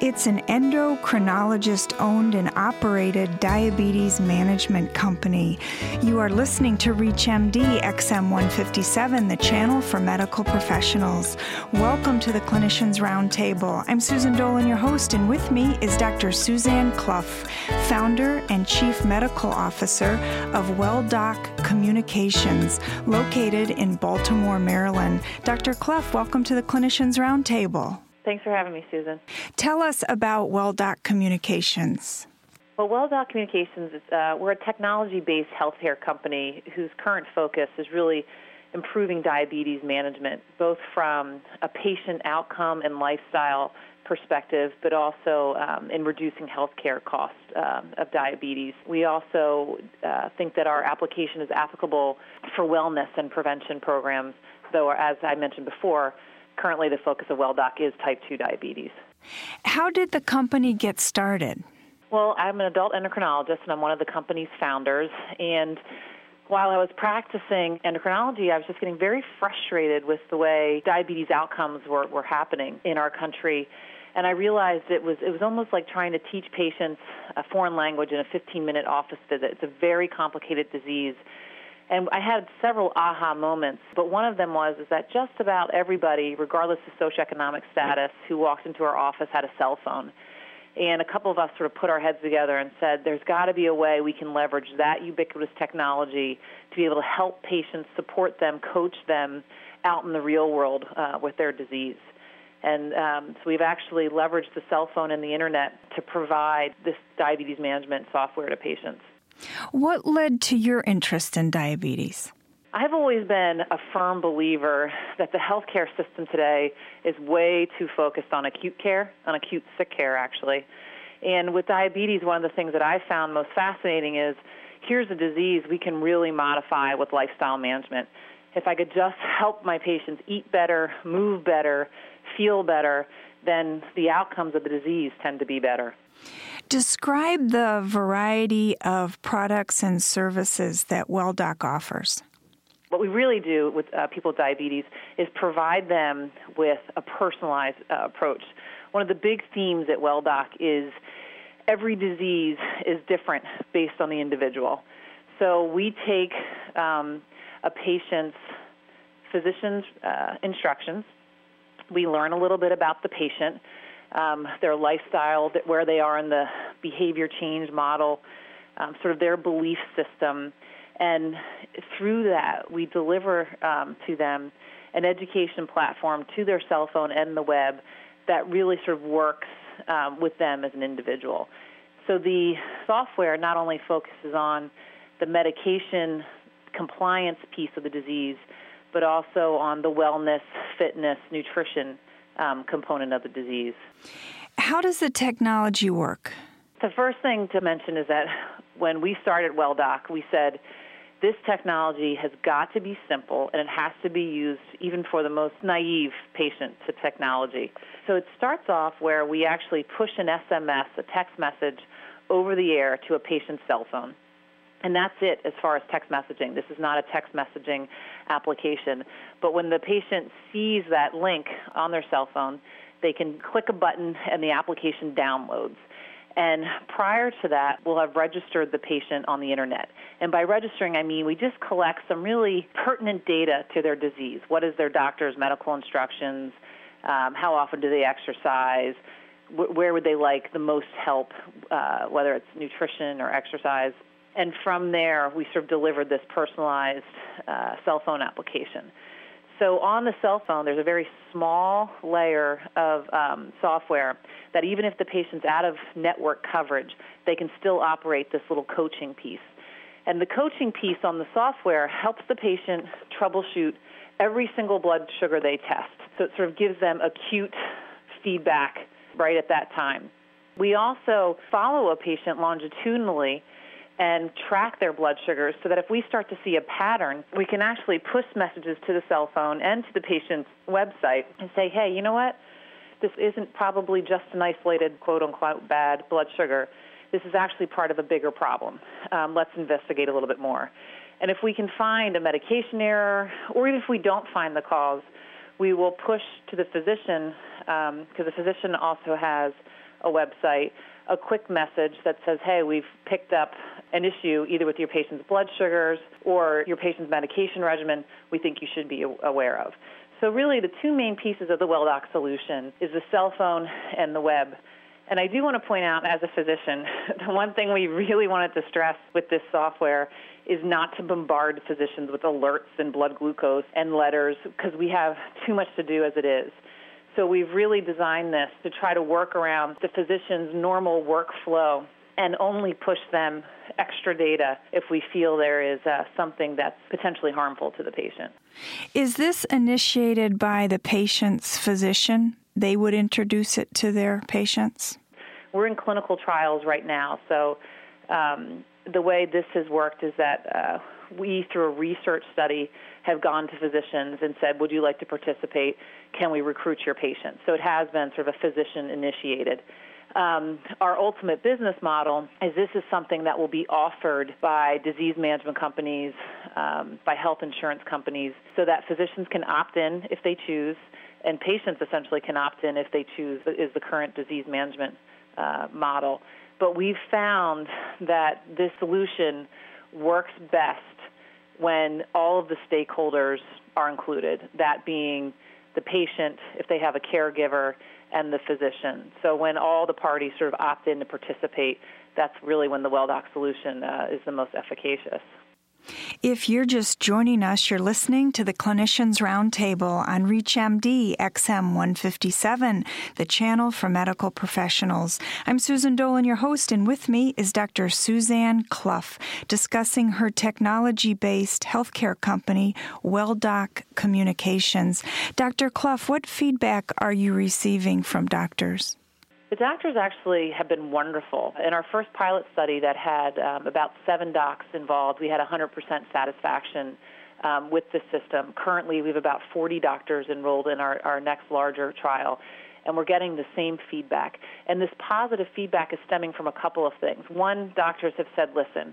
It's an endocrinologist owned and operated diabetes management company. You are listening to ReachMD XM 157, the channel for medical professionals. Welcome to the Clinicians Roundtable. I'm Susan Dolan, your host, and with me is Dr. Suzanne Clough, founder and chief medical officer of WellDoc Communications, located in Baltimore, Maryland. Dr. Clough, welcome to the Clinicians Roundtable. Thanks for having me, Susan. Tell us about WellDoc Communications. Well, WellDoc Communications is uh, we're a technology-based healthcare company whose current focus is really improving diabetes management, both from a patient outcome and lifestyle perspective, but also um, in reducing healthcare costs um, of diabetes. We also uh, think that our application is applicable for wellness and prevention programs, though, as I mentioned before, currently the focus of WellDoc is type 2 diabetes. How did the company get started? Well, I'm an adult endocrinologist and I'm one of the company's founders. And while I was practicing endocrinology, I was just getting very frustrated with the way diabetes outcomes were, were happening in our country. And I realized it was it was almost like trying to teach patients a foreign language in a 15-minute office visit. It's a very complicated disease and I had several aha moments, but one of them was is that just about everybody, regardless of socioeconomic status, who walked into our office had a cell phone. And a couple of us sort of put our heads together and said, there's got to be a way we can leverage that ubiquitous technology to be able to help patients, support them, coach them out in the real world uh, with their disease. And um, so we've actually leveraged the cell phone and the internet to provide this diabetes management software to patients. What led to your interest in diabetes? I've always been a firm believer that the healthcare system today is way too focused on acute care, on acute sick care, actually. And with diabetes, one of the things that I found most fascinating is here's a disease we can really modify with lifestyle management. If I could just help my patients eat better, move better, feel better, then the outcomes of the disease tend to be better. Describe the variety of products and services that WellDoc offers. What we really do with uh, people with diabetes is provide them with a personalized uh, approach. One of the big themes at WellDoc is every disease is different based on the individual. So we take um, a patient's physician's uh, instructions, we learn a little bit about the patient um, their lifestyle, where they are in the behavior change model, um, sort of their belief system. And through that, we deliver um, to them an education platform to their cell phone and the web that really sort of works um, with them as an individual. So the software not only focuses on the medication compliance piece of the disease, but also on the wellness, fitness, nutrition um, component of the disease. How does the technology work? The first thing to mention is that when we started WellDoc, we said this technology has got to be simple and it has to be used even for the most naive patient to technology. So it starts off where we actually push an SMS, a text message, over the air to a patient's cell phone. And that's it as far as text messaging. This is not a text messaging application. But when the patient sees that link on their cell phone, they can click a button and the application downloads. And prior to that, we'll have registered the patient on the internet. And by registering, I mean we just collect some really pertinent data to their disease. What is their doctor's medical instructions? Um, how often do they exercise? where would they like the most help, uh, whether it's nutrition or exercise? And from there we sort of delivered this personalized uh, cell phone application. So on the cell phone, there's a very small layer of um, software that even if the patient's out of network coverage, they can still operate this little coaching piece. And the coaching piece on the software helps the patient troubleshoot every single blood sugar they test. So it sort of gives them acute feedback right at that time. We also follow a patient longitudinally and track their blood sugars so that if we start to see a pattern, we can actually push messages to the cell phone and to the patient's website and say, hey, you know what? This isn't probably just an isolated quote unquote bad blood sugar. This is actually part of a bigger problem. Um, let's investigate a little bit more. And if we can find a medication error, or even if we don't find the cause, we will push to the physician because um, the physician also has a website, a quick message that says, hey, we've picked up an issue either with your patient's blood sugars or your patient's medication regimen we think you should be aware of. So really the two main pieces of the WellDoc solution is the cell phone and the web. And I do want to point out as a physician, the one thing we really wanted to stress with this software is not to bombard physicians with alerts and blood glucose and letters because we have too much to do as it is. So we've really designed this to try to work around the physician's normal workflow and only push them extra data if we feel there is uh, something that's potentially harmful to the patient. Is this initiated by the patient's physician? They would introduce it to their patients? We're in clinical trials right now, so um, the way this has worked is that uh, we, through a research study, have gone to physicians and said, Would you like to participate? Can we recruit your patients? So it has been sort of a physician initiated um, our ultimate business model is this is something that will be offered by disease management companies, um, by health insurance companies, so that physicians can opt in if they choose, and patients essentially can opt in if they choose, is the current disease management uh, model. But we've found that this solution works best when all of the stakeholders are included, that being the patient, if they have a caregiver, and the physician. So when all the parties sort of opt in to participate, that's really when the WellDoc solution uh, is the most efficacious. If you're just joining us, you're listening to the Clinicians Roundtable on ReachMD XM 157, the channel for medical professionals. I'm Susan Dolan, your host, and with me is Dr. Suzanne Clough discussing her technology based healthcare company, WellDoc Communications. Dr. Clough, what feedback are you receiving from doctors? The doctors actually have been wonderful. In our first pilot study that had um, about seven docs involved, we had 100% satisfaction um, with the system. Currently, we have about 40 doctors enrolled in our, our next larger trial, and we're getting the same feedback. And this positive feedback is stemming from a couple of things. One, doctors have said, listen,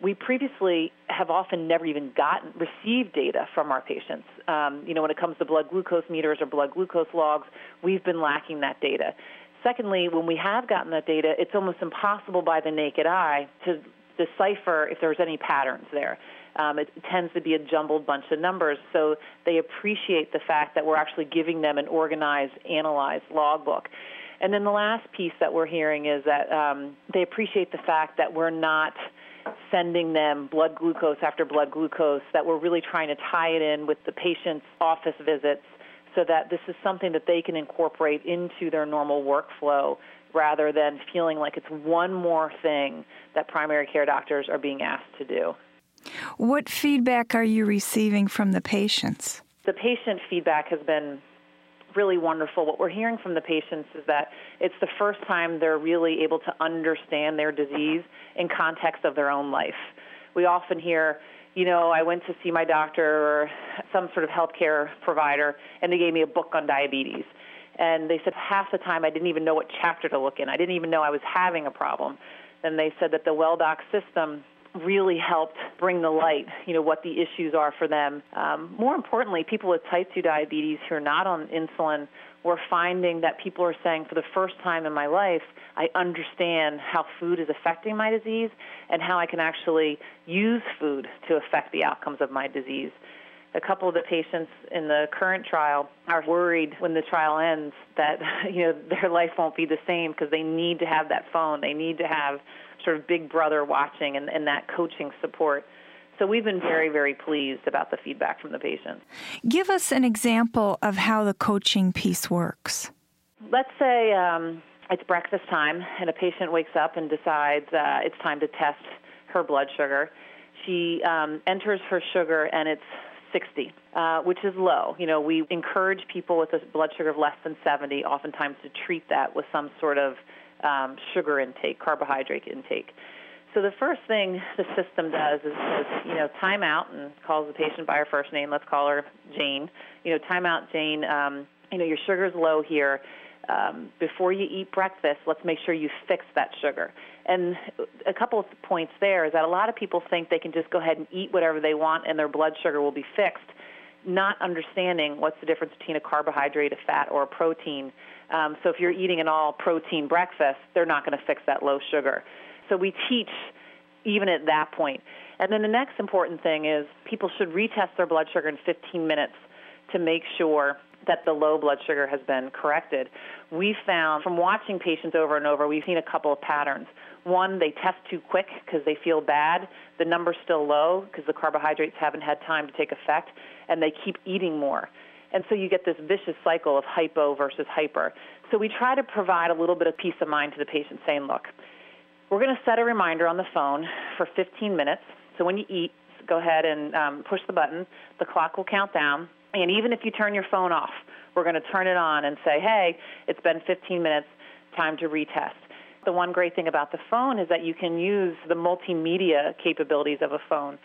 we previously have often never even gotten received data from our patients. Um, you know, when it comes to blood glucose meters or blood glucose logs, we've been lacking that data. Secondly, when we have gotten that data, it's almost impossible by the naked eye to decipher if there's any patterns there. Um, it tends to be a jumbled bunch of numbers, so they appreciate the fact that we're actually giving them an organized, analyzed logbook. And then the last piece that we're hearing is that um, they appreciate the fact that we're not sending them blood glucose after blood glucose, that we're really trying to tie it in with the patient's office visits so that this is something that they can incorporate into their normal workflow rather than feeling like it's one more thing that primary care doctors are being asked to do. What feedback are you receiving from the patients? The patient feedback has been really wonderful. What we're hearing from the patients is that it's the first time they're really able to understand their disease in context of their own life. We often hear, you know, I went to see my doctor or some sort of healthcare provider, and they gave me a book on diabetes. And they said half the time I didn't even know what chapter to look in. I didn't even know I was having a problem. Then they said that the WellDoc system really helped bring the light, you know, what the issues are for them. Um, more importantly, people with type 2 diabetes who are not on insulin we're finding that people are saying for the first time in my life, I understand how food is affecting my disease and how I can actually use food to affect the outcomes of my disease. A couple of the patients in the current trial are worried when the trial ends that you know their life won't be the same because they need to have that phone. They need to have sort of big brother watching and, and that coaching support. So we've been very, very pleased about the feedback from the patients. Give us an example of how the coaching piece works. Let's say um, it's breakfast time and a patient wakes up and decides uh, it's time to test her blood sugar. She um, enters her sugar and it's 60, uh, which is low. You know, we encourage people with a blood sugar of less than 70 oftentimes to treat that with some sort of um, sugar intake, carbohydrate intake. So the first thing the system does is says, you know, time out and calls the patient by her first name. Let's call her Jane. You know, time out, Jane. Um, you know, your sugar's low here. Um, before you eat breakfast, let's make sure you fix that sugar. And a couple of points there is that a lot of people think they can just go ahead and eat whatever they want and their blood sugar will be fixed, not understanding what's the difference between a carbohydrate, a fat, or a protein Um, so if you're eating an all protein breakfast, they're not going to fix that low sugar. So we teach even at that point. And then the next important thing is people should retest their blood sugar in 15 minutes to make sure that the low blood sugar has been corrected. We found from watching patients over and over, we've seen a couple of patterns. One, they test too quick because they feel bad. The number's still low because the carbohydrates haven't had time to take effect, and they keep eating more. And so you get this vicious cycle of hypo versus hyper. So we try to provide a little bit of peace of mind to the patient saying, look, we're going to set a reminder on the phone for 15 minutes. So when you eat, go ahead and um, push the button. The clock will count down. And even if you turn your phone off, we're going to turn it on and say, hey, it's been 15 minutes, time to retest. The one great thing about the phone is that you can use the multimedia capabilities of a phone.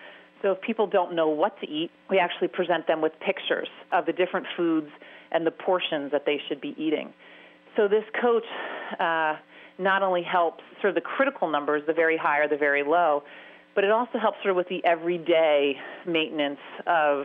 So if people don't know what to eat, we actually present them with pictures of the different foods and the portions that they should be eating. So this coach uh, not only helps sort of the critical numbers, the very high or the very low, but it also helps sort of with the everyday maintenance of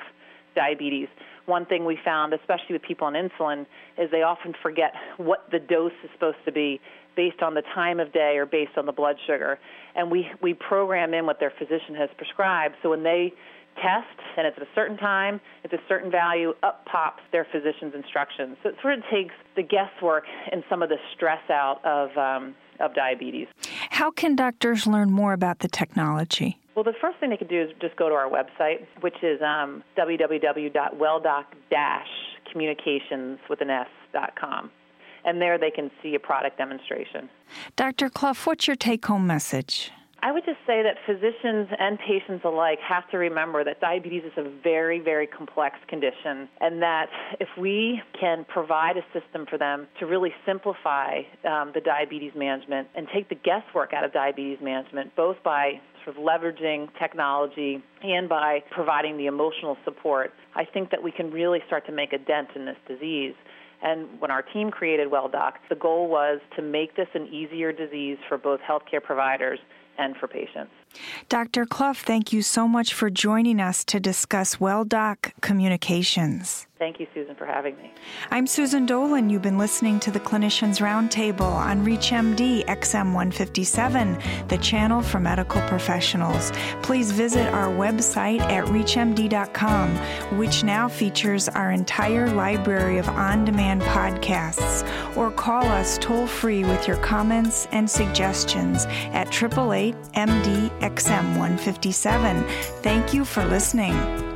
diabetes. One thing we found, especially with people on insulin, is they often forget what the dose is supposed to be based on the time of day or based on the blood sugar. And we, we program in what their physician has prescribed. So when they test and it's at a certain time, it's a certain value, up pops their physician's instructions. So it sort of takes the guesswork and some of the stress out of, um, of diabetes. How can doctors learn more about the technology? Well, the first thing they can do is just go to our website, which is um, www.welldoc-communications with an S.com. And there they can see a product demonstration. Dr. Clough, what's your take home message? I would just say that physicians and patients alike have to remember that diabetes is a very, very complex condition, and that if we can provide a system for them to really simplify um, the diabetes management and take the guesswork out of diabetes management, both by sort of leveraging technology and by providing the emotional support, I think that we can really start to make a dent in this disease. And when our team created WellDoc, the goal was to make this an easier disease for both healthcare providers and for patients. Dr. Clough, thank you so much for joining us to discuss WellDoc Communications. Thank you, Susan, for having me. I'm Susan Dolan. You've been listening to the Clinicians Roundtable on ReachMD XM 157, the channel for medical professionals. Please visit our website at reachmd.com, which now features our entire library of on demand podcasts, or call us toll free with your comments and suggestions at 888 MD XM 157. Thank you for listening.